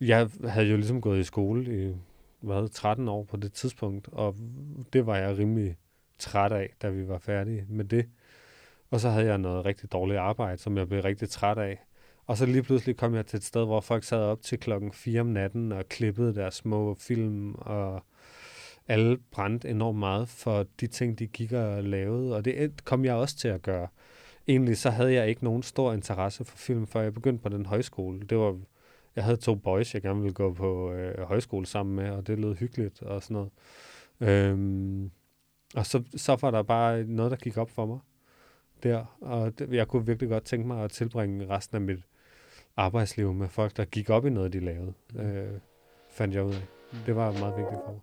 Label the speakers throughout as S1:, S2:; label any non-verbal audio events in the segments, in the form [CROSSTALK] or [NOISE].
S1: jeg havde jo ligesom gået i skole i hvad, 13 år på det tidspunkt, og det var jeg rimelig træt af, da vi var færdige med det. Og så havde jeg noget rigtig dårligt arbejde, som jeg blev rigtig træt af. Og så lige pludselig kom jeg til et sted, hvor folk sad op til klokken 4 om natten og klippede deres små film, og alle brændte enormt meget for de ting, de gik og lavede. Og det kom jeg også til at gøre. Egentlig så havde jeg ikke nogen stor interesse for film, før jeg begyndte på den højskole. Det var, jeg havde to boys, jeg gerne ville gå på øh, højskole sammen med, og det lød hyggeligt og sådan noget. Øhm, og så, så var der bare noget, der gik op for mig der, og det, jeg kunne virkelig godt tænke mig at tilbringe resten af mit arbejdsliv med folk, der gik op i noget, de lavede, øh, fandt jeg ud af. Mm. Det var meget vigtigt for mig.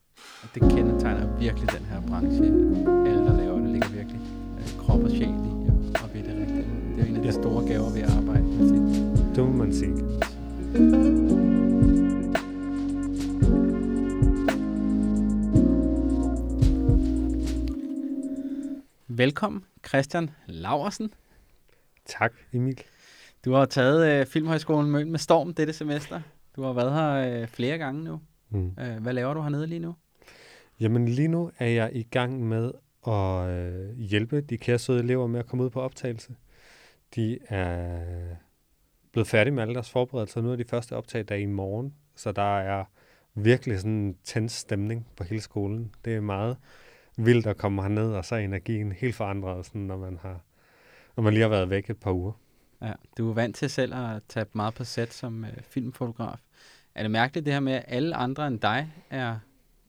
S2: Det kendetegner virkelig den her branche. Alle, der laver det, ligger virkelig øh, krop og sjæl i og, ved det rigtigt. Det er en af de ja. store gaver ved at arbejde med film.
S1: Det må man sige.
S2: Velkommen, Christian Laversen.
S1: Tak, Emil.
S2: Du har taget øh, Filmhøjskolen Møn med storm dette semester. Du har været her øh, flere gange nu. Mm. Øh, hvad laver du hernede lige nu?
S1: Jamen lige nu er jeg i gang med at øh, hjælpe de kære søde elever med at komme ud på optagelse. De er blevet færdige med alle deres forberedelser. Nu er de første optag i morgen, så der er virkelig sådan en tens stemning på hele skolen. Det er meget vildt at komme herned, og så er energien helt forandret, sådan, når, man har, når man lige har været væk et par uger.
S2: Ja, du er vant til selv at tage meget på sæt som øh, filmfotograf. Er det mærkeligt det her med, at alle andre end dig er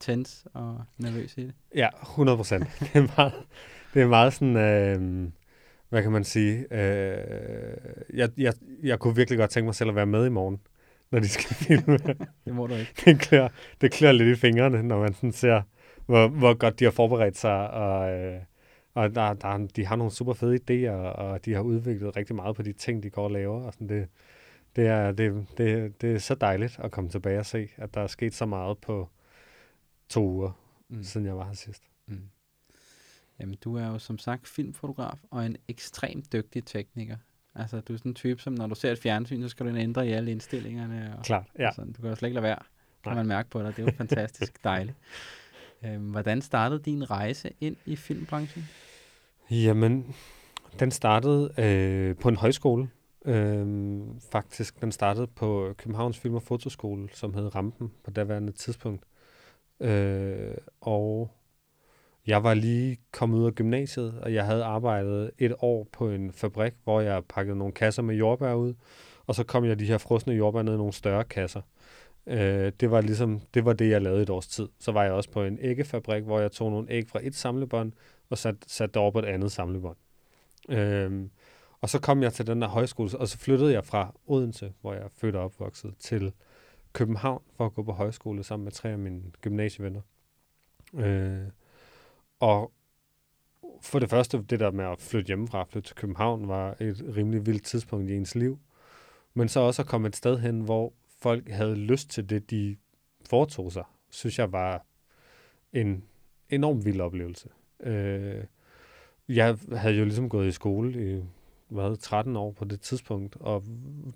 S2: tens og nervøs i det?
S1: Ja, 100 procent. [LAUGHS] det, er meget, det er meget sådan, øh, hvad kan man sige, øh, jeg, jeg, jeg kunne virkelig godt tænke mig selv at være med i morgen, når de skal [LAUGHS] filme.
S2: det må du ikke.
S1: Det klør, det klør lidt i fingrene, når man sådan ser, hvor, hvor godt de har forberedt sig, og, øh, og der, der, de har nogle super fede idéer, og de har udviklet rigtig meget på de ting, de går og laver. Og sådan det, det, er, det, det, det er så dejligt at komme tilbage og se, at der er sket så meget på to uger, mm. siden jeg var her sidst.
S2: Jamen, du er jo som sagt filmfotograf og en ekstremt dygtig tekniker. Altså, du er sådan en type, som når du ser et fjernsyn, så skal du ændre i alle indstillingerne. Og,
S1: Klart, ja.
S2: Sådan. Du kan jo slet ikke lade være, kan Nej. man mærke på dig. Det er jo [LAUGHS] fantastisk dejligt. Øhm, hvordan startede din rejse ind i filmbranchen?
S1: Jamen, den startede øh, på en højskole. Øh, faktisk, den startede på Københavns Film- og Fotoskole, som hed Rampen på daværende tidspunkt. Øh, og jeg var lige kommet ud af gymnasiet, og jeg havde arbejdet et år på en fabrik, hvor jeg pakkede nogle kasser med jordbær ud, og så kom jeg de her frosne jordbær ned i nogle større kasser. Øh, det var ligesom, det var det, jeg lavede et års tid. Så var jeg også på en æggefabrik, hvor jeg tog nogle æg fra et samlebånd, og satte sat det over på et andet samlebånd. Øh, og så kom jeg til den der højskole, og så flyttede jeg fra Odense, hvor jeg er født og opvokset, til København for at gå på højskole sammen med tre af mine gymnasievenner. Øh, og for det første, det der med at flytte hjemmefra, flytte til København, var et rimelig vildt tidspunkt i ens liv. Men så også at komme et sted hen, hvor folk havde lyst til det, de foretog sig, synes jeg var en enorm vild oplevelse. Øh, jeg havde jo ligesom gået i skole i hvad, 13 år på det tidspunkt, og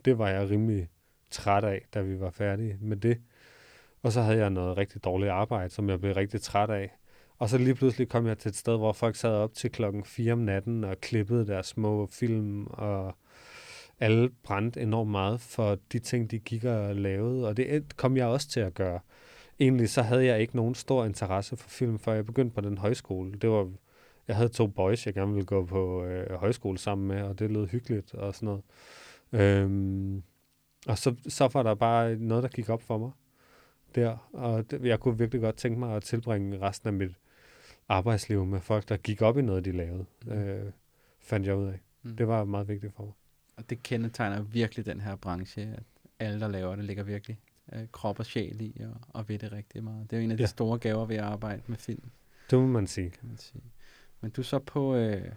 S1: det var jeg rimelig træt af, da vi var færdige med det. Og så havde jeg noget rigtig dårligt arbejde, som jeg blev rigtig træt af. Og så lige pludselig kom jeg til et sted, hvor folk sad op til klokken 4 om natten og klippede deres små film, og alle brændte enormt meget for de ting, de gik og lavede. Og det kom jeg også til at gøre. Egentlig så havde jeg ikke nogen stor interesse for film, før jeg begyndte på den højskole. Det var, jeg havde to boys, jeg gerne ville gå på øh, højskole sammen med, og det lød hyggeligt og sådan noget. Øhm, og så, så var der bare noget, der gik op for mig der, og det, jeg kunne virkelig godt tænke mig at tilbringe resten af mit arbejdsliv med folk, der gik op i noget, de lavede, mm. øh, fandt jeg ud af. Mm. Det var meget vigtigt for mig.
S2: Og det kendetegner virkelig den her branche, at alle, der laver det, ligger virkelig øh, krop og sjæl i, og, og ved det rigtig meget. Det er jo en af de ja. store gaver ved at arbejde med film.
S1: Det må man sige.
S2: Kan man sige. Men du er så på, øh,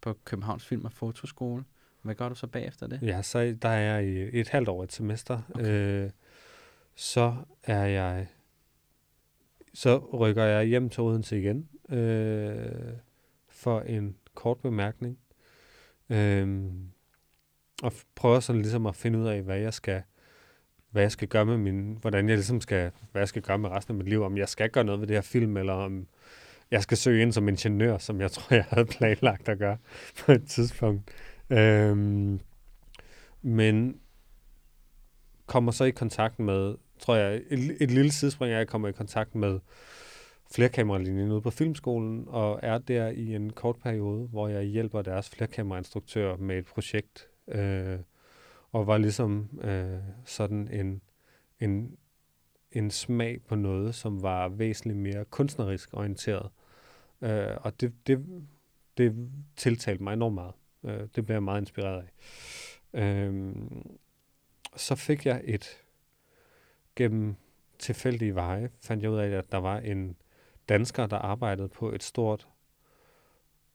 S2: på Københavns Film- og Fotoskole. Hvad gør du så bagefter det?
S1: Ja, så der er jeg i et halvt år et semester. Okay. Øh, så er jeg så rykker jeg hjem til Odense igen øh, for en kort bemærkning. Øh, og prøver sådan ligesom at finde ud af, hvad jeg skal hvad jeg skal gøre med min, hvordan jeg ligesom skal, hvad jeg skal gøre med resten af mit liv, om jeg skal gøre noget ved det her film, eller om jeg skal søge ind som ingeniør, som jeg [LAUGHS] tror, jeg havde planlagt at gøre på et tidspunkt. Øhm, men kommer så i kontakt med, tror jeg, et, et lille sidespring er, at jeg kommer i kontakt med flerkameralinjen ude på filmskolen, og er der i en kort periode, hvor jeg hjælper deres flerkamerainstruktør med et projekt, øh, og var ligesom øh, sådan en, en, en smag på noget, som var væsentligt mere kunstnerisk orienteret. Øh, og det, det, det tiltalte mig enormt meget. Øh, det blev jeg meget inspireret af. Øh, så fik jeg et, gennem tilfældige veje, fandt jeg ud af, at der var en dansker, der arbejdede på et stort,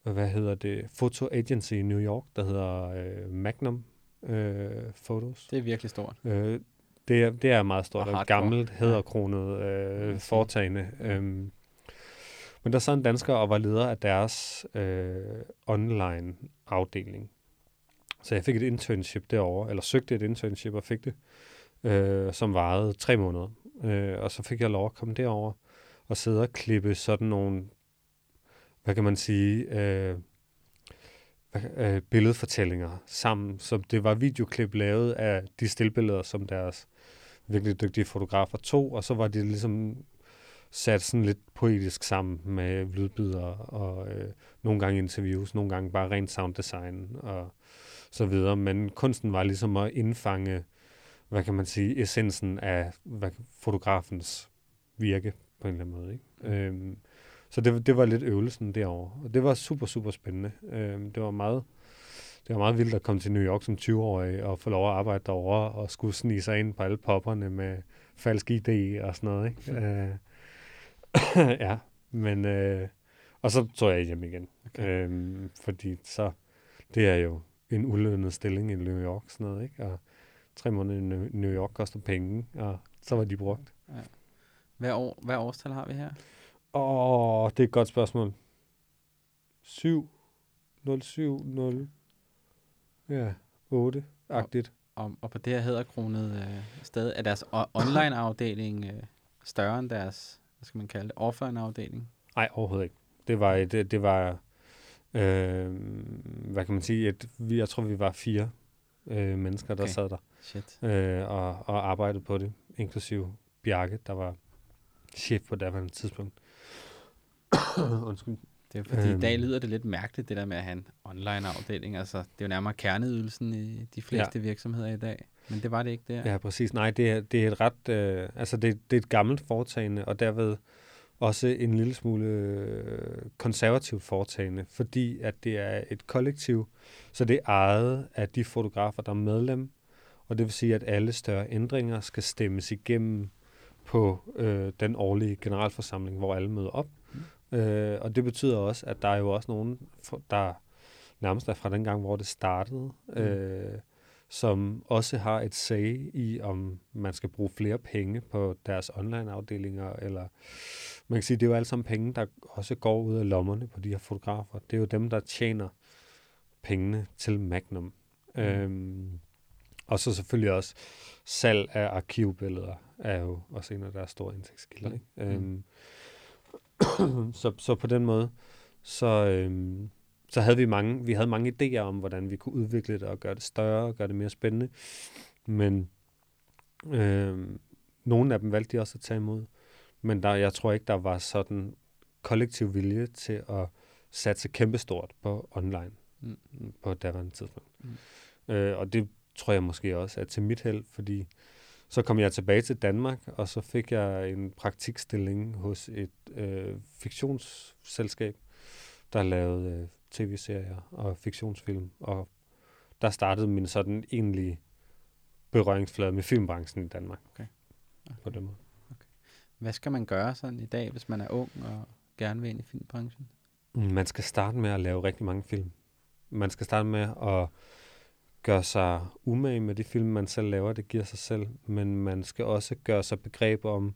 S1: hvad hedder det, foto agency i New York, der hedder øh, Magnum øh, Photos.
S2: Det er virkelig stort.
S1: Øh, det, er, det er meget stort,
S2: Og
S1: og gammelt, hæderkronet øh, foretagende. Øhm, men der sad en dansker og var leder af deres øh, online afdeling. Så jeg fik et internship derovre, eller søgte et internship og fik det, øh, som varede tre måneder. Øh, og så fik jeg lov at komme derover og sidde og klippe sådan nogle, hvad kan man sige, øh, øh, billedfortællinger sammen. Så det var videoklip lavet af de stillbilleder, som deres virkelig dygtige fotografer tog, og så var det ligesom sat sådan lidt poetisk sammen med lydbider og øh, nogle gange interviews, nogle gange bare rent sounddesign og så videre. Men kunsten var ligesom at indfange, hvad kan man sige, essensen af hvad, fotografens virke på en eller anden måde. Ikke? Øhm, så det, det var lidt øvelsen derovre. Og det var super, super spændende. Øhm, det var meget det var meget vildt at komme til New York som 20-årig og få lov at arbejde derovre og skulle snige sig ind på alle popperne med falsk ID og sådan noget. Ikke? Øh, [COUGHS] ja, men... Øh, og så tog jeg hjem igen.
S2: Okay.
S1: Øhm, fordi så... Det er jo en ulønnet stilling i New York, sådan noget, ikke? Og tre måneder i New- York koster penge, og så var de brugt.
S2: Hvad, år, hvad årstal har vi her?
S1: Åh, det er et godt spørgsmål. 7, 0, 7, 0, ja, 8, agtigt.
S2: Og, og på det her hedderkronet øh, sted, er deres online-afdeling øh, større end deres, hvad skal man kalde det, offline-afdeling?
S1: Nej, overhovedet ikke. Det var, et, det, det var øh, hvad kan man sige, et, jeg tror, vi var fire øh, mennesker, der
S2: Okay.
S1: sad der
S2: Shit.
S1: øh, og, og arbejdede på det, inklusive Bjarke, der var chef på daværende tidspunkt. [COUGHS] Undskyld.
S2: Det er fordi, øhm. i dag
S1: Øhm.
S2: lyder det lidt mærkeligt, det der med at have en online-afdeling. Altså, det er jo nærmere kerneydelsen i de fleste ja. virksomheder i dag. Men det var det ikke der.
S1: Ja, præcis. Nej, det er, det er et ret, øh, altså det, det er et gammelt foretagende, og derved også en lille smule øh, konservativt foretagende, fordi at det er et kollektiv, så det er ejet af de fotografer, der er medlem, og det vil sige, at alle større ændringer skal stemmes igennem på øh, den årlige generalforsamling, hvor alle møder op. Mm. Øh, og det betyder også, at der er jo også nogen, der nærmest er fra den gang, hvor det startede, mm. øh, som også har et say i, om man skal bruge flere penge på deres online-afdelinger, eller man kan sige, det er jo alle sammen penge, der også går ud af lommerne på de her fotografer. Det er jo dem, der tjener pengene til Magnum. Mm. Øhm, og så selvfølgelig også salg af arkivbilleder er jo også en af deres store indtægtskilder.
S2: Mm.
S1: Ikke? Øhm, [CLEARS THROAT] så, så på den måde, så, øhm, så havde vi mange, vi havde mange idéer om, hvordan vi kunne udvikle det og gøre det større og gøre det mere spændende. Men øhm, nogle af dem valgte de også at tage imod. Men der, jeg tror ikke, der var sådan kollektiv vilje til at satse kæmpestort på online
S2: Mm.
S1: mm. på daværende tidspunkt.
S2: Mm.
S1: Øh, og det tror jeg måske også er til mit held, fordi så kom jeg tilbage til Danmark, og så fik jeg en praktikstilling hos et øh, fiktionsselskab, der lavede øh, tv-serier og fiktionsfilm, og der startede min sådan egentlige berøringsflade med filmbranchen i Danmark.
S2: Okay.
S1: På den måde.
S2: Hvad skal man gøre sådan i dag, hvis man er ung og gerne vil ind i filmbranchen?
S1: Man skal starte med at lave rigtig mange film. Man skal starte med at gøre sig umage med de film, man selv laver. Det giver sig selv. Men man skal også gøre sig begreb om,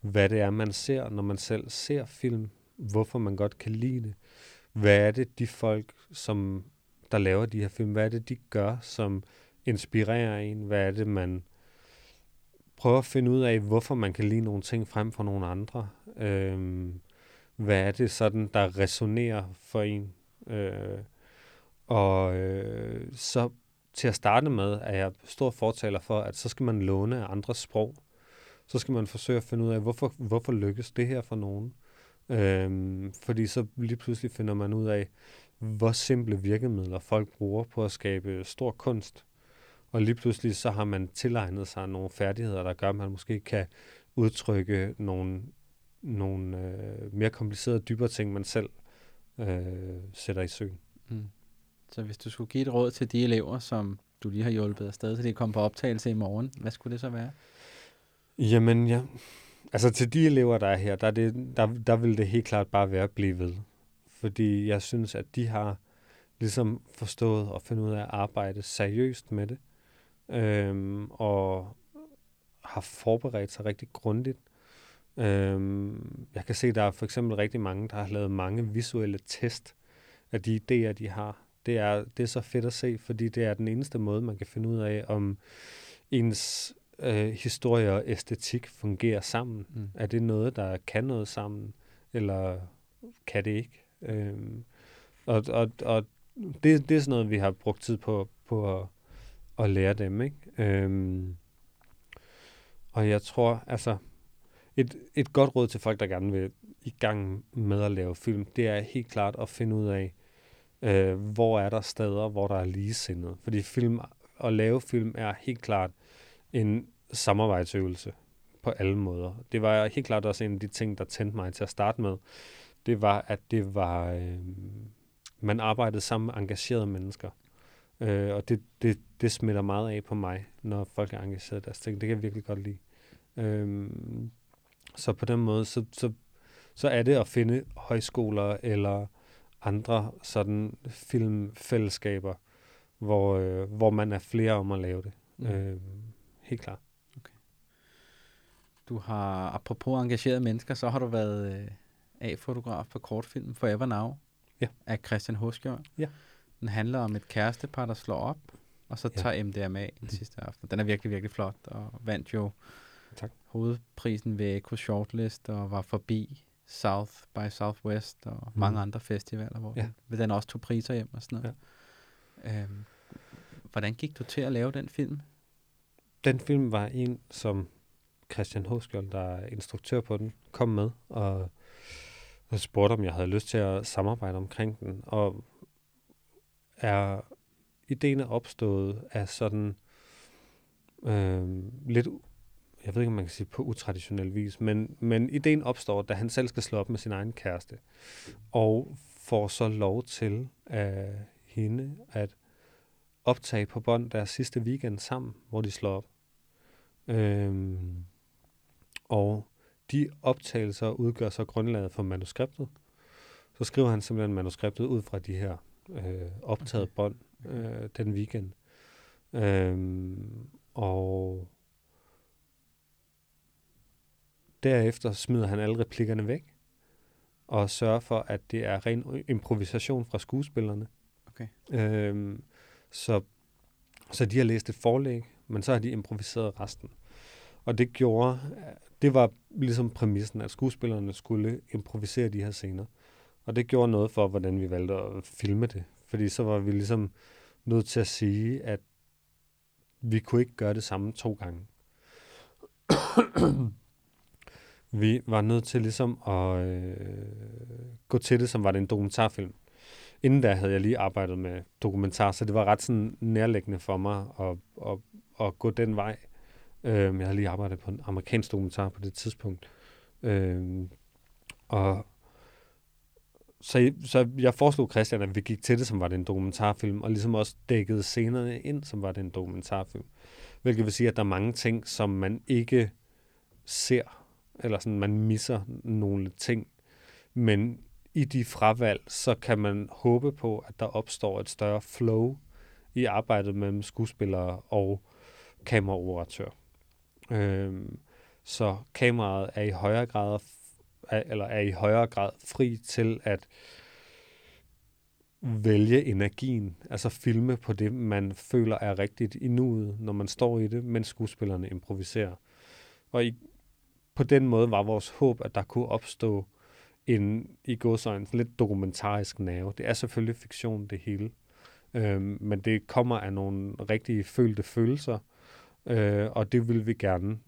S1: hvad det er, man ser, når man selv ser film. Hvorfor man godt kan lide det. Hvad er det, de folk, som der laver de her film, hvad er det, de gør, som inspirerer en? Hvad er det, man prøver at finde ud af, hvorfor man kan lide nogle ting frem for nogle andre. Øhm, hvad er det sådan, der resonerer for en? Øh, og øh, så til at starte med er jeg stor fortaler for, at så skal man låne af andres sprog. Så skal man forsøge at finde ud af, hvorfor, hvorfor lykkes det her for nogen. Øhm, fordi så lige pludselig finder man ud af, hvor simple virkemidler folk bruger på at skabe stor kunst. Og lige pludselig så har man tilegnet sig nogle færdigheder, der gør, at man måske kan udtrykke nogle, nogle øh, mere komplicerede, dybere ting, man selv øh, sætter i søen. Mm.
S2: Så hvis du skulle give et råd til de elever, som du lige har hjulpet afsted, så de kommer på optagelse i morgen, hvad skulle det så være?
S1: Jamen, ja. Altså til de elever, der er her, der, er det, der, der vil det helt klart bare være at blive ved. Fordi jeg synes, at de har ligesom forstået og fundet ud af at arbejde seriøst med det. Øhm, og har forberedt sig rigtig grundigt. Øhm, jeg kan se, at der er for eksempel rigtig mange, der har lavet mange visuelle test af de idéer, de har. Det er, det er så fedt at se, fordi det er den eneste måde, man kan finde ud af, om ens øh, historie og æstetik fungerer sammen. Mm. Er det noget, der kan noget sammen, eller kan det ikke? Øhm, og og, og det, det er sådan noget, vi har brugt tid på, på at, at lære dem. Ikke? Øhm, og jeg tror, altså, et, et godt råd til folk, der gerne vil i gang med at lave film, det er helt klart at finde ud af, øh, hvor er der steder, hvor der er ligesindede? Fordi film, at lave film er helt klart en samarbejdsøvelse på alle måder. Det var helt klart også en af de ting, der tændte mig til at starte med. Det var, at det var, øh, man arbejdede sammen med engagerede mennesker. Øh, og det, det, det smitter meget af på mig, når folk er engageret i deres ting. Det kan jeg virkelig godt lide. Øh, så på den måde, så, så, så er det at finde højskoler eller andre sådan filmfællesskaber, hvor, øh, hvor man er flere om at lave det. Mm. Øh, helt klart. Okay.
S2: Du har, apropos engagerede mennesker, så har du været øh, A-fotograf på kortfilmen Forever Now
S1: ja.
S2: af Christian Hoskjørn.
S1: Ja.
S2: Den handler om et kærestepar, der slår op, og så tager ja. MDMA den mm. sidste aften. Den er virkelig, virkelig flot, og vandt jo
S1: tak.
S2: hovedprisen ved Echo Shortlist, og var forbi South by Southwest og mm. mange andre festivaler, hvor ja. den, den også tog priser hjem og sådan noget. Ja. Øhm, hvordan gik du til at lave den film?
S1: Den film var en, som Christian Hoskjold, der er instruktør på den, kom med og, og spurgte, om jeg havde lyst til at samarbejde omkring den. Og er ideen er opstået af sådan øh, lidt jeg ved ikke, om man kan sige på utraditionel vis, men, men ideen opstår, da han selv skal slå op med sin egen kæreste, og får så lov til af hende at optage på bånd deres sidste weekend sammen, hvor de slår op. Øhm, og de optagelser udgør så grundlaget for manuskriptet. Så skriver han simpelthen manuskriptet ud fra de her øh, optaget bånd øh, den weekend. Øhm, og Derefter smider han alle replikkerne væk, og sørger for, at det er ren improvisation fra skuespillerne.
S2: Okay.
S1: Øhm, så, så de har læst et forlæg, men så har de improviseret resten. Og det gjorde, det var ligesom præmissen, at skuespillerne skulle improvisere de her scener. Og det gjorde noget for, hvordan vi valgte at filme det. Fordi så var vi ligesom nødt til at sige, at vi kunne ikke gøre det samme to gange. Vi var nødt til ligesom at øh, gå til det, som var det en dokumentarfilm. Inden da havde jeg lige arbejdet med dokumentar, så det var ret sådan nærliggende for mig at, at, at gå den vej. Øh, jeg havde lige arbejdet på en amerikansk dokumentar på det tidspunkt. Øh, og så, så jeg foreslog Christian, at vi gik til det, som var det en dokumentarfilm, og ligesom også dækkede scenerne ind, som var det en dokumentarfilm. Hvilket vil sige, at der er mange ting, som man ikke ser eller sådan, man misser nogle ting. Men i de fravalg, så kan man håbe på, at der opstår et større flow i arbejdet mellem skuespillere og kameraoperatør. Øhm, så kameraet er i højere grad eller er i højere grad fri til at vælge energien, altså filme på det, man føler er rigtigt i nuet, når man står i det, mens skuespillerne improviserer. og i, på den måde var vores håb, at der kunne opstå en, i godsøjne, lidt dokumentarisk nerve. Det er selvfølgelig fiktion, det hele. Øhm, men det kommer af nogle rigtige følte følelser, øh, og det vil vi gerne.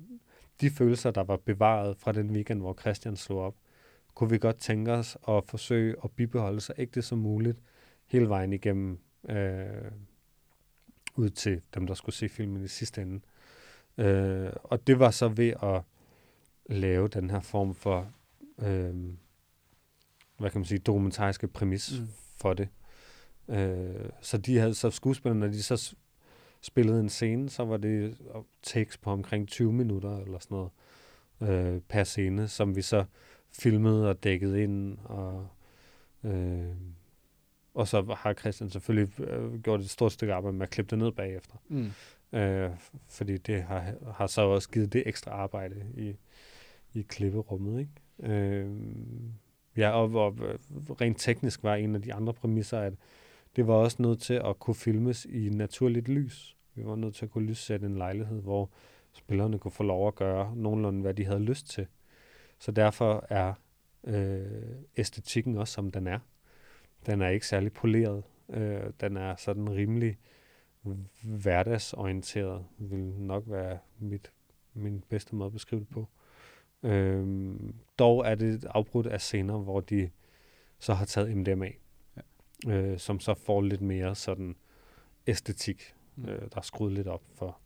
S1: De følelser, der var bevaret fra den weekend, hvor Christian slog op, kunne vi godt tænke os at forsøge at bibeholde så ægte som muligt hele vejen igennem øh, ud til dem, der skulle se filmen i sidste ende. Øh, og det var så ved at lave den her form for, øh, hvad kan man sige, dokumentariske præmis mm. for det. Øh, så de havde så skuespillerne, når de så spillede en scene, så var det takes på omkring 20 minutter eller sådan noget øh, per scene, som vi så filmede og dækket ind og øh, og så har Christian selvfølgelig øh, gjort et stort stykke arbejde med at klippe det ned bagefter. Mm. Øh, fordi det har, har så også givet det ekstra arbejde i, i klipperummet. Ikke? Øh, ja, og, og øh, rent teknisk var en af de andre præmisser, at det var også nødt til at kunne filmes i naturligt lys. Vi var nødt til at kunne lyssætte en lejlighed, hvor spillerne kunne få lov at gøre nogenlunde, hvad de havde lyst til. Så derfor er øh, æstetikken også, som den er. Den er ikke særlig poleret. Øh, den er sådan rimelig hverdagsorienteret, vil nok være mit, min bedste måde at beskrive det på. Øh, dog er det afbrudt af scener, hvor de så har taget MDMA, ja. øh, som så får lidt mere sådan æstetik. Mm. Øh, der er skruet lidt op for,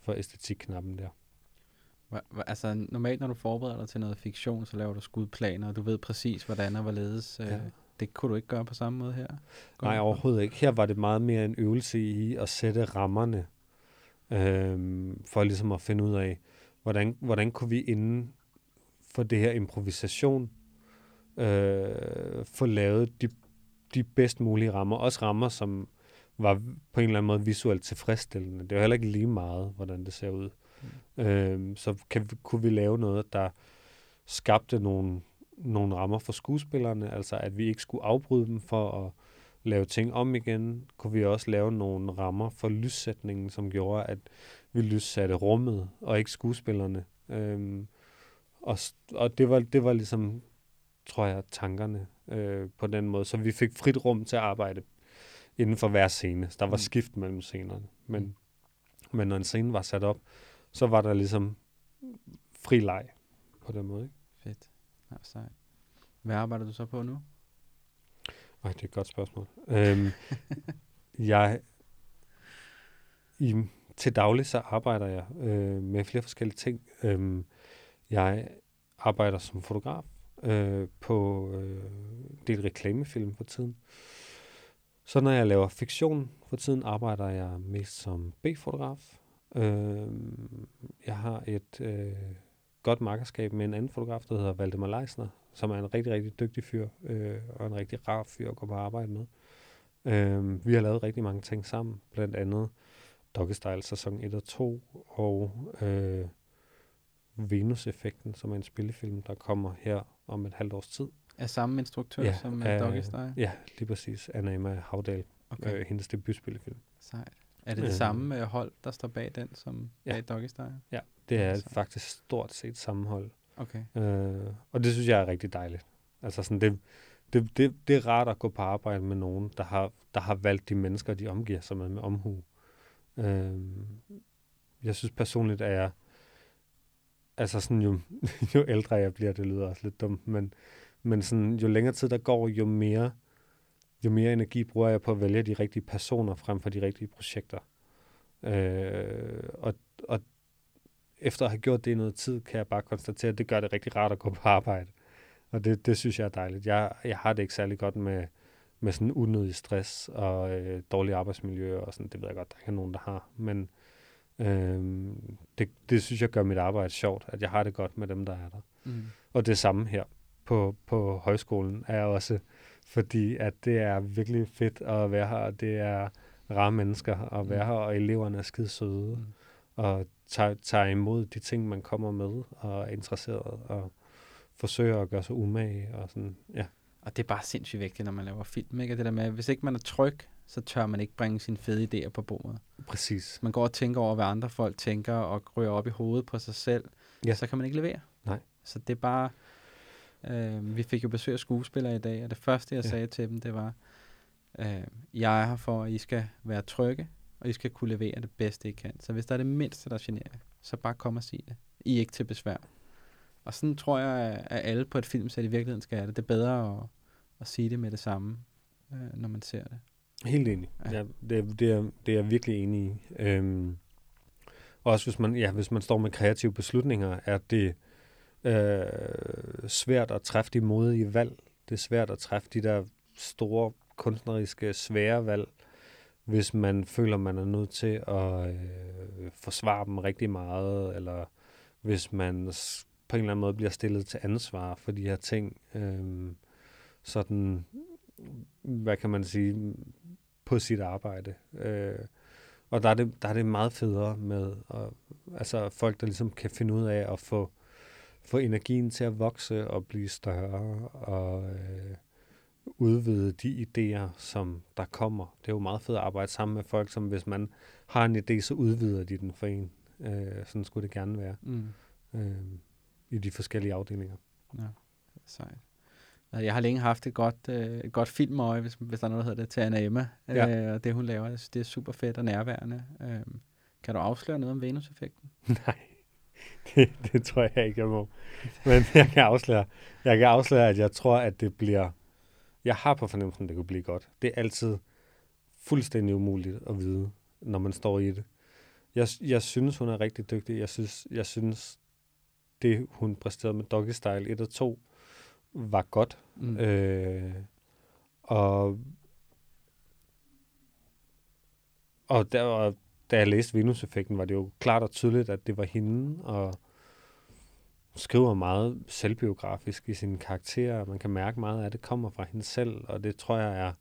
S1: for æstetikknappen der.
S2: Hva, altså normalt, når du forbereder dig til noget fiktion, så laver du skudplaner, og du ved præcis, hvordan og hvorledes. Øh, ja det kunne du ikke gøre på samme måde her?
S1: Går Nej, overhovedet ikke. Her var det meget mere en øvelse i at sætte rammerne, øhm, for ligesom at finde ud af, hvordan, hvordan kunne vi inden for det her improvisation øh, få lavet de, de bedst mulige rammer. Også rammer, som var på en eller anden måde visuelt tilfredsstillende. Det var heller ikke lige meget, hvordan det ser ud. Mm. Øhm, så kan, kunne vi lave noget, der skabte nogle nogle rammer for skuespillerne, altså at vi ikke skulle afbryde dem for at lave ting om igen, kunne vi også lave nogle rammer for lyssætningen, som gjorde, at vi lyssatte rummet, og ikke skuespillerne. Øhm, og og det, var, det var ligesom, tror jeg, tankerne øh, på den måde. Så vi fik frit rum til at arbejde inden for hver scene. Der var mm. skift mellem scenerne. Men, mm. men når en scene var sat op, så var der ligesom fri leg på den måde. Ikke?
S2: Fedt. Ja, sejt. Hvad arbejder du så på nu?
S1: Ej, det er et godt spørgsmål. øhm, [LAUGHS] jeg, i, til daglig så arbejder jeg øh, med flere forskellige ting. Øhm, jeg arbejder som fotograf øh, på øh, del reklamefilm for tiden. Så når jeg laver fiktion for tiden, arbejder jeg mest som B-fotograf. Øh, jeg har et øh, godt makkerskab med en anden fotograf, der hedder Valdemar Leisner, som er en rigtig, rigtig dygtig fyr, øh, og en rigtig rar fyr at gå på arbejde med. Øh, vi har lavet rigtig mange ting sammen, blandt andet Doggystyle sæson 1 og 2, og øh, Venus-effekten, som er en spillefilm, der kommer her om et halvt års tid.
S2: Er samme instruktør ja, som uh, Doggy Style?
S1: Ja, lige præcis. Anna Emma Havdal, okay. øh, hendes debutspillefilm.
S2: Sejt. Er det det øh, samme øh, hold, der står bag den, som ja. bag Doggy Style?
S1: Ja, det er altså. faktisk stort set samme hold.
S2: Okay.
S1: Øh, og det synes jeg er rigtig dejligt. Altså sådan, det, det, det, det er rart at gå på arbejde med nogen, der har, der har valgt de mennesker, de omgiver sig med, med omhu. Øh, jeg synes personligt, at jeg, altså sådan jo, [LAUGHS] jo ældre jeg bliver, det lyder også lidt dumt, men, men sådan, jo længere tid der går, jo mere, jo mere energi bruger jeg på at vælge de rigtige personer frem for de rigtige projekter. Øh, og, og efter at have gjort det i noget tid, kan jeg bare konstatere, at det gør det rigtig rart at gå på arbejde. Og det, det synes jeg er dejligt. Jeg, jeg har det ikke særlig godt med, med sådan unødig stress og øh, dårlig arbejdsmiljø og sådan. Det ved jeg godt, der ikke er nogen, der har. Men øh, det, det synes jeg gør mit arbejde sjovt, at jeg har det godt med dem, der er der. Mm. Og det samme her på, på højskolen er også, fordi at det er virkelig fedt at være her, og det er rare mennesker at være mm. her, og eleverne er skide søde. Mm. Og tager, tager imod de ting, man kommer med, og er interesseret, og forsøger at gøre sig umage, og sådan, ja.
S2: Og det er bare sindssygt vigtigt, når man laver film, ikke? Det der med, hvis ikke man er tryg, så tør man ikke bringe sine fede idéer på bordet.
S1: Præcis.
S2: Man går og tænker over, hvad andre folk tænker, og ryger op i hovedet på sig selv, ja. så kan man ikke levere.
S1: Nej.
S2: Så det er bare... Øh, vi fik jo besøg af skuespillere i dag, og det første, jeg ja. sagde til dem, det var, øh, jeg er her for, at I skal være trygge, og I skal kunne levere det bedste, I kan. Så hvis der er det mindste, der generer så bare kom og sig det. I er ikke til besvær. Og sådan tror jeg, at alle på et filmsæt i virkeligheden skal have det. Det er bedre at, at sige det med det samme, øh, når man ser det.
S1: Helt enig. Ja. Ja, det, det, er, det er jeg virkelig enig i. Øhm, også hvis man, ja, hvis man står med kreative beslutninger, er det øh, svært at træffe de modige valg. Det er svært at træffe de der store kunstneriske, svære valg, hvis man føler, man er nødt til at øh, forsvare dem rigtig meget, eller hvis man på en eller anden måde bliver stillet til ansvar for de her ting. Øh, sådan, hvad kan man sige, på sit arbejde. Øh, og der er, det, der er det meget federe med at, altså folk, der ligesom kan finde ud af at få, få energien til at vokse og blive større og øh, udvide de idéer, som der kommer. Det er jo meget fedt at arbejde sammen med folk, som hvis man har en idé, så udvider de den for en. Øh, sådan skulle det gerne være. Mm. Øh, I de forskellige afdelinger.
S2: Ja, sejt. Jeg har længe haft et godt, øh, et godt filmøje, hvis, hvis der er noget, der hedder det, til Anna Emma. Ja. Øh, og det, hun laver, jeg synes, det er super fedt og nærværende. Øh, kan du afsløre noget om Venus-effekten? [LAUGHS]
S1: Nej, det, det tror jeg ikke, jeg må. Men jeg kan afsløre, jeg kan afsløre, at jeg tror, at det bliver... Jeg har på fornemmelsen, at det kunne blive godt. Det er altid fuldstændig umuligt at vide, når man står i det. Jeg, jeg synes, hun er rigtig dygtig. Jeg synes, jeg synes det, hun præsterede med Doggy Style 1 og 2, var godt. Mm. Øh, og og der, og da jeg læste Venus-effekten, var det jo klart og tydeligt, at det var hende, og skriver meget selvbiografisk i sine karakterer. Man kan mærke meget af, at det kommer fra hende selv, og det tror jeg er,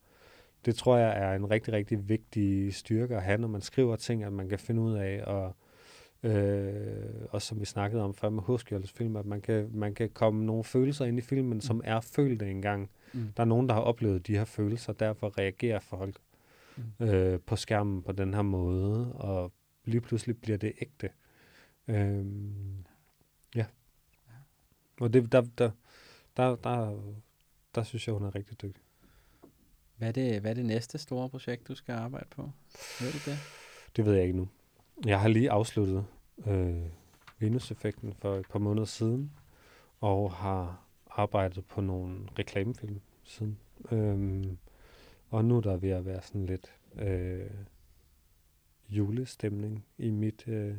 S1: det tror jeg er en rigtig, rigtig vigtig styrke at have, når man skriver ting, at man kan finde ud af og Øh, og som vi snakkede om før med Hoskjolds film, at man kan, man kan komme nogle følelser ind i filmen, som mm. er følte engang. Mm. Der er nogen, der har oplevet de her følelser, derfor reagerer folk mm. øh, på skærmen på den her måde, og lige pludselig bliver det ægte. Øh, ja. Og det, der, der, der, der, der synes jeg, hun er rigtig dygtig.
S2: Hvad er, det, hvad er det næste store projekt, du skal arbejde på? Ved du det?
S1: Det ved jeg ikke nu. Jeg har lige afsluttet øh, Venus-effekten for et par måneder siden, og har arbejdet på nogle reklamefilm siden. Øhm, og nu der er ved at være sådan lidt øh, julestemning i mit, øh,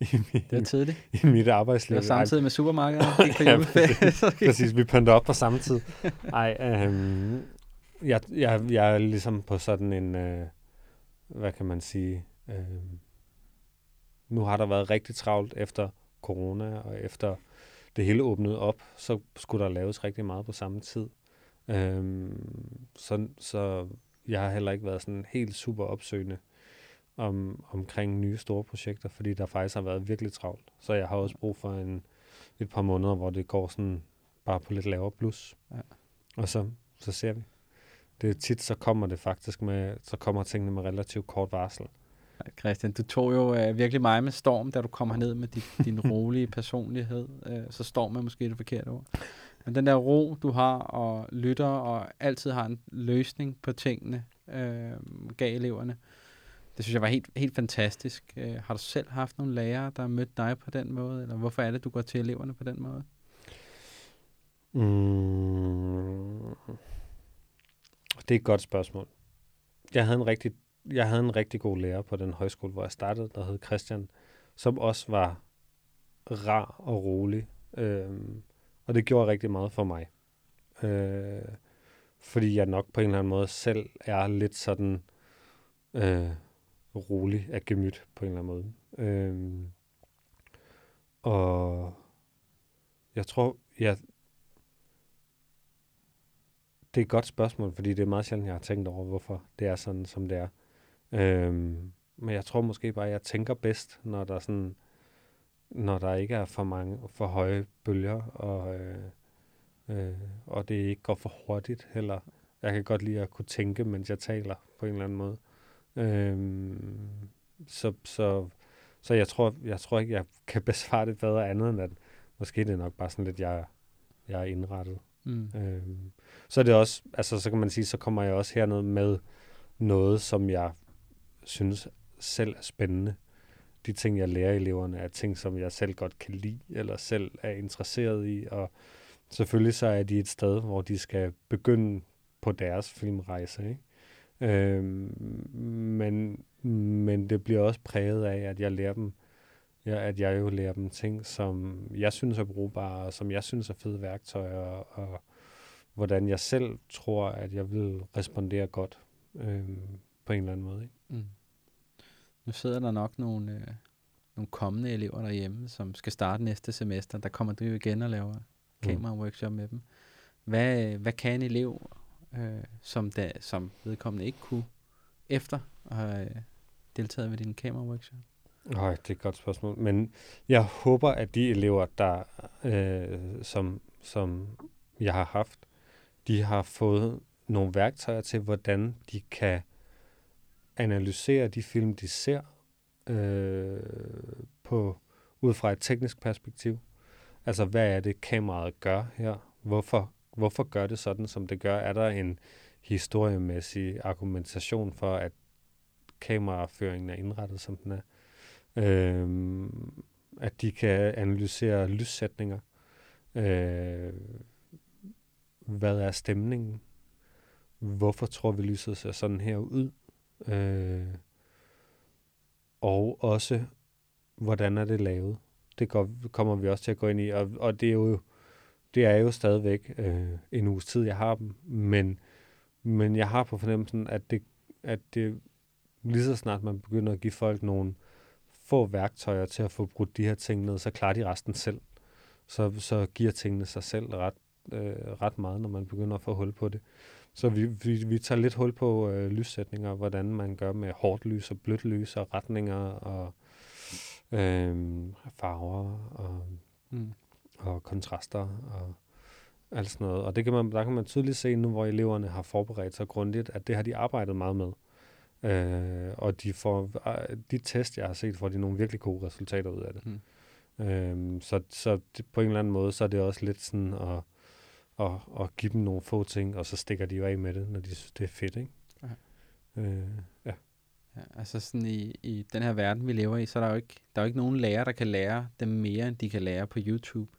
S1: [LAUGHS]
S2: i mit, det er tidligt.
S1: I mit arbejdsliv.
S2: Det var samtidig med supermarkedet. [LAUGHS]
S1: ja, præcis, [LAUGHS] præcis, vi pynter op på samme tid. Ej, øh, jeg, jeg, jeg er ligesom på sådan en, øh, hvad kan man sige, øh, nu har der været rigtig travlt efter corona, og efter det hele åbnede op, så skulle der laves rigtig meget på samme tid. Øhm, så, så jeg har heller ikke været sådan helt super opsøgende om, omkring nye store projekter, fordi der faktisk har været virkelig travlt. Så jeg har også brug for en, et par måneder, hvor det går sådan bare på lidt lavere plus. Ja. Og så, så ser vi. Det er tit, så kommer det faktisk med, så kommer tingene med relativt kort varsel.
S2: Christian, du tog jo uh, virkelig mig med storm, da du kom herned med din, din [LAUGHS] rolige personlighed. Uh, så storm er måske det forkerte ord. Men den der ro, du har og lytter og altid har en løsning på tingene, uh, gav eleverne, det synes jeg var helt, helt fantastisk. Uh, har du selv haft nogle lærere, der har mødt dig på den måde? Eller hvorfor er det, du går til eleverne på den måde?
S1: Mm. Det er et godt spørgsmål. Jeg havde en rigtig jeg havde en rigtig god lærer på den højskole, hvor jeg startede, der hed Christian, som også var rar og rolig. Øh, og det gjorde rigtig meget for mig. Øh, fordi jeg nok på en eller anden måde selv er lidt sådan øh, rolig af gemyt på en eller anden måde. Øh, og jeg tror, jeg, det er et godt spørgsmål, fordi det er meget sjældent, jeg har tænkt over, hvorfor det er sådan, som det er. Øhm, men jeg tror måske bare, at jeg tænker bedst, når der sådan, når der ikke er for mange, for høje bølger, og, øh, øh, og det ikke går for hurtigt heller. Jeg kan godt lide at kunne tænke, mens jeg taler på en eller anden måde. Øhm, så, så, så jeg tror, jeg tror ikke, jeg kan [LAUGHS] besvare det bedre andet, end at måske det er nok bare sådan lidt, jeg, jeg er indrettet. Mm. Øhm, så er det også, altså så kan man sige, så kommer jeg også herned med noget, som jeg synes selv er spændende. De ting, jeg lærer eleverne, er ting, som jeg selv godt kan lide, eller selv er interesseret i, og selvfølgelig så er de et sted, hvor de skal begynde på deres filmrejse, ikke? Øhm, men, men det bliver også præget af, at jeg lærer dem, ja, at jeg jo lærer dem ting, som jeg synes er brugbare, og som jeg synes er fede værktøjer, og hvordan jeg selv tror, at jeg vil respondere godt øhm, på en eller anden måde. Ikke? Mm.
S2: Nu sidder der nok nogle, øh, nogle kommende elever derhjemme, som skal starte næste semester. Der kommer du jo igen og laver mm. kamera-workshop med dem. Hvad, hvad kan en elev, øh, som, da, som vedkommende ikke kunne, efter at have deltaget ved din kamera-workshop?
S1: Nej, det er et godt spørgsmål. Men jeg håber, at de elever, der øh, som, som jeg har haft, de har fået nogle værktøjer til, hvordan de kan analysere de film, de ser, øh, på ud fra et teknisk perspektiv. Altså, hvad er det, kameraet gør her? Hvorfor, hvorfor gør det sådan, som det gør? Er der en historiemæssig argumentation for, at kameraføringen er indrettet, som den er? Øh, at de kan analysere lyssætninger. Øh, hvad er stemningen? Hvorfor tror vi, lyset ser sådan her ud? Øh, og også, hvordan er det lavet? Det går, kommer vi også til at gå ind i, og, og det er jo det er jo stadigvæk øh, en uges tid, jeg har dem, men, men jeg har på fornemmelsen, at det, at det lige så snart man begynder at give folk nogle få værktøjer til at få brudt de her ting ned, så klarer de resten selv. Så, så giver tingene sig selv ret, øh, ret meget, når man begynder at få hul på det. Så vi, vi, vi tager lidt hul på øh, lyssætninger, hvordan man gør med hårdt lys og blødt lys og retninger og øh, farver og, mm. og kontraster og alt sådan noget. Og det kan man, der kan man tydeligt se nu, hvor eleverne har forberedt sig grundigt, at det har de arbejdet meget med. Øh, og de får, øh, de test, jeg har set, får de nogle virkelig gode resultater ud af det. Mm. Øh, så så det, på en eller anden måde, så er det også lidt sådan at og, og give dem nogle få ting, og så stikker de jo af med det, når de synes, det er fedt, ikke? Ja. Øh,
S2: ja. ja. Altså sådan i, i den her verden, vi lever i, så er der jo ikke, der er jo ikke nogen lærer, der kan lære dem mere, end de kan lære på YouTube.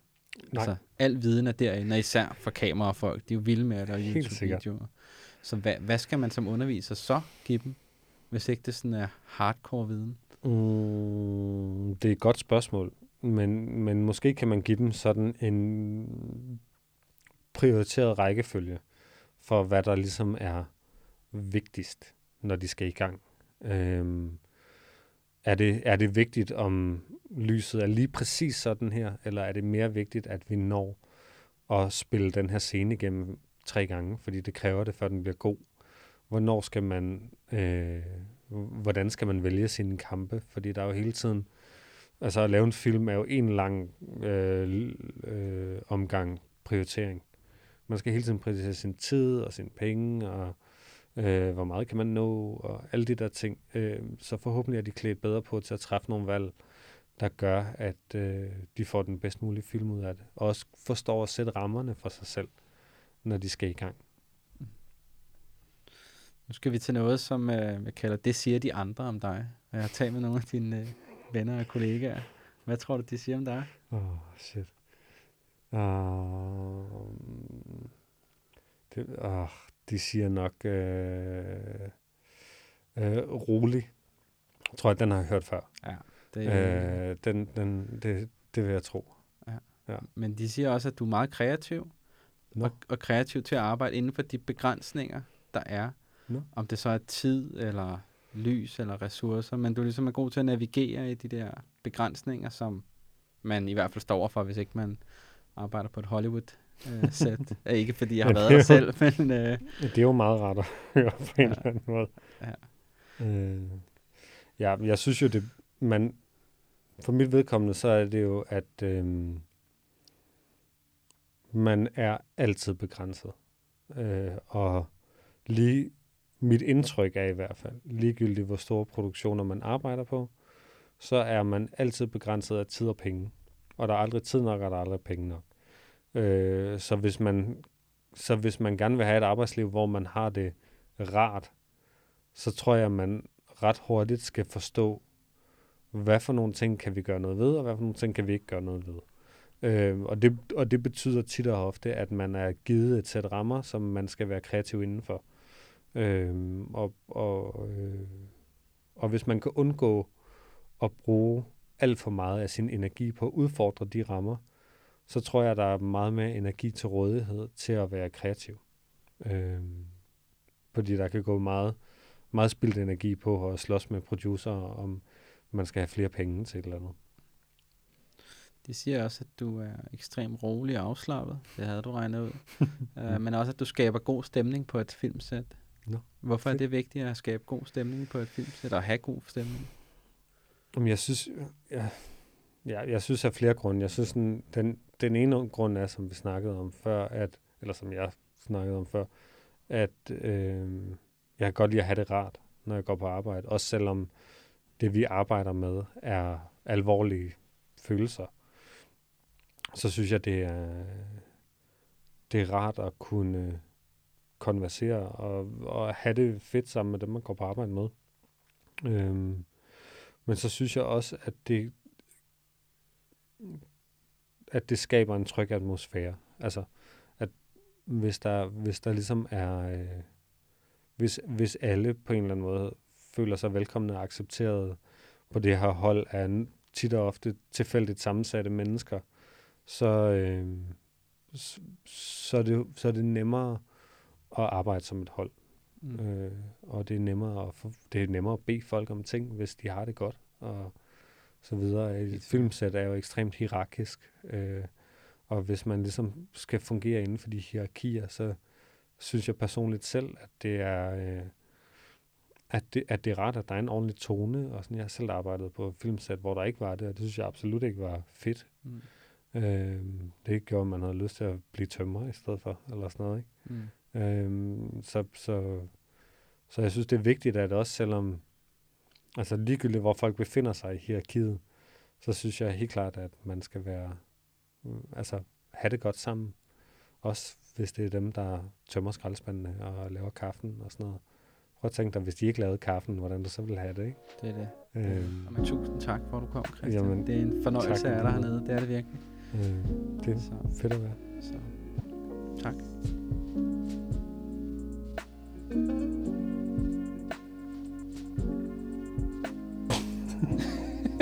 S2: Nej. Altså, al viden er derinde, og især for kamerafolk. De er jo vilde med at lave YouTube-videoer. Så hvad, hvad skal man som underviser så give dem, hvis ikke det sådan er hardcore viden?
S1: Mm, det er et godt spørgsmål, men, men måske kan man give dem sådan en prioriteret rækkefølge for, hvad der ligesom er vigtigst, når de skal i gang. Øhm, er, det, er det vigtigt, om lyset er lige præcis sådan her, eller er det mere vigtigt, at vi når at spille den her scene igennem tre gange, fordi det kræver det, før den bliver god. Hvornår skal man, øh, hvordan skal man vælge sine kampe? Fordi der er jo hele tiden, altså at lave en film er jo en lang øh, øh, omgang prioritering. Man skal hele tiden prioritere sin tid og sin penge, og øh, hvor meget kan man nå, og alle de der ting. Øh, så forhåbentlig er de klædt bedre på til at træffe nogle valg, der gør, at øh, de får den bedst mulige film ud af det. Og også forstår at sætte rammerne for sig selv, når de skal i gang.
S2: Nu skal vi til noget, som øh, jeg kalder, det siger de andre om dig. Jeg har talt med nogle af dine øh, venner og kollegaer. Hvad tror du, de siger om dig?
S1: Åh, oh, shit. Uh, det, uh, de siger nok uh, uh, rolig. Jeg tror, at den har jeg hørt før. Ja, det, uh, den, den, det, det vil jeg tro. Ja.
S2: Ja. Men de siger også, at du er meget kreativ, no. og, og kreativ til at arbejde inden for de begrænsninger, der er. No. Om det så er tid, eller lys, eller ressourcer, men du ligesom er god til at navigere i de der begrænsninger, som man i hvert fald står overfor, hvis ikke man arbejder på et Hollywood-sæt. Øh, [LAUGHS] ikke fordi jeg har været der selv, [LAUGHS] men... Øh,
S1: det er jo meget rart at [LAUGHS] høre på en ja, eller anden måde. Ja. Øh, ja, jeg synes jo, det, man, for mit vedkommende, så er det jo, at øh, man er altid begrænset. Øh, og lige mit indtryk er i hvert fald, ligegyldigt hvor store produktioner man arbejder på, så er man altid begrænset af tid og penge. Og der er aldrig tid nok, og der er aldrig penge nok. Øh, så, hvis man, så hvis man gerne vil have et arbejdsliv, hvor man har det rart, så tror jeg, at man ret hurtigt skal forstå, hvad for nogle ting kan vi gøre noget ved, og hvad for nogle ting kan vi ikke gøre noget ved. Øh, og, det, og det betyder tit og ofte, at man er givet et sæt rammer, som man skal være kreativ indenfor. Øh, og, og, øh, og hvis man kan undgå at bruge alt for meget af sin energi på at udfordre de rammer, så tror jeg, der er meget mere energi til rådighed til at være kreativ. Øh, fordi der kan gå meget, meget spildt energi på at slås med producer, om man skal have flere penge til et eller andet.
S2: De siger også, at du er ekstremt rolig og afslappet. Det havde du regnet ud. uh, [LAUGHS] men også, at du skaber god stemning på et filmsæt. No, Hvorfor er det vigtigt at skabe god stemning på et filmsæt og have god stemning?
S1: Jamen, jeg synes, ja, ja, jeg synes af flere grunde. Jeg synes, den, den, den ene grund er, som vi snakkede om før, at, eller som jeg snakkede om før, at øh, jeg kan godt lide at have det rart, når jeg går på arbejde. Også selvom det, vi arbejder med, er alvorlige følelser. Så synes jeg, det er, det er rart at kunne konversere og, og have det fedt sammen med dem, man går på arbejde med. Øhm, men så synes jeg også, at det, at det skaber en tryg atmosfære. Altså, at hvis der, hvis der ligesom er, øh, hvis, hvis alle på en eller anden måde føler sig velkomne og accepteret på det her hold af tit og ofte tilfældigt sammensatte mennesker, så, øh, så, så, er det, så er det nemmere at arbejde som et hold. Mm. Øh, og det er nemmere at få, det er nemmere at bede folk om ting, hvis de har det godt og så videre. Et filmsæt er jo ekstremt hierarkisk, øh, og hvis man ligesom skal fungere inden for de hierarkier, så synes jeg personligt selv, at det er øh, at det, at det er ret, at der er en ordentlig tone, og sådan, jeg har selv arbejdet på filmsæt, hvor der ikke var det, og det synes jeg absolut ikke var fedt. Mm. Øh, det gjorde, at man havde lyst til at blive tømmer i stedet for, eller sådan noget. Ikke? Mm. Øh, så, så, så jeg synes, det er vigtigt, at også selvom, altså ligegyldigt hvor folk befinder sig i hierarkiet, så synes jeg helt klart, at man skal være, altså have det godt sammen. Også hvis det er dem, der tømmer skraldespandene og laver kaffen og sådan noget. Prøv at tænke dig, hvis de ikke lavede kaffen, hvordan du så ville have det, ikke?
S2: Det er det. Øhm. Men tusind tak for, at du kom, Christian. Jamen, det er en fornøjelse af dig hernede. Det er det virkelig.
S1: Øh, det er så. fedt at være. Så.
S2: Tak.